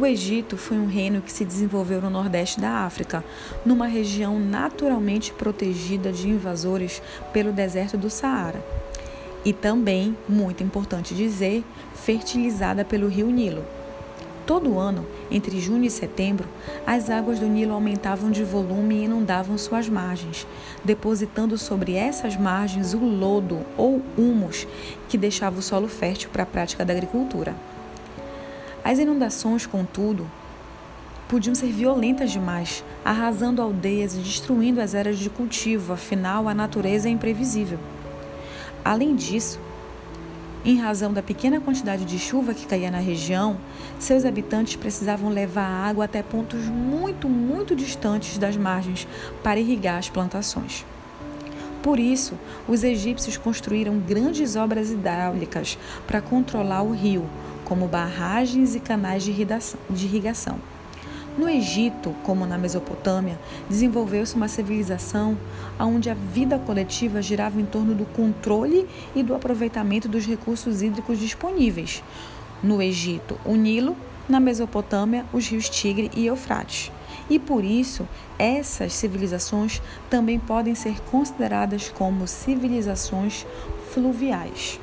O Egito foi um reino que se desenvolveu no nordeste da África, numa região naturalmente protegida de invasores pelo deserto do Saara. E também, muito importante dizer, fertilizada pelo rio Nilo. Todo ano, entre junho e setembro, as águas do Nilo aumentavam de volume e inundavam suas margens, depositando sobre essas margens o lodo ou humus que deixava o solo fértil para a prática da agricultura. As inundações, contudo, podiam ser violentas demais, arrasando aldeias e destruindo as áreas de cultivo, afinal, a natureza é imprevisível. Além disso, em razão da pequena quantidade de chuva que caía na região, seus habitantes precisavam levar água até pontos muito, muito distantes das margens para irrigar as plantações. Por isso, os egípcios construíram grandes obras hidráulicas para controlar o rio, como barragens e canais de irrigação. No Egito, como na Mesopotâmia, desenvolveu-se uma civilização onde a vida coletiva girava em torno do controle e do aproveitamento dos recursos hídricos disponíveis. No Egito, o Nilo, na Mesopotâmia, os rios Tigre e Eufrates. E por isso, essas civilizações também podem ser consideradas como civilizações fluviais.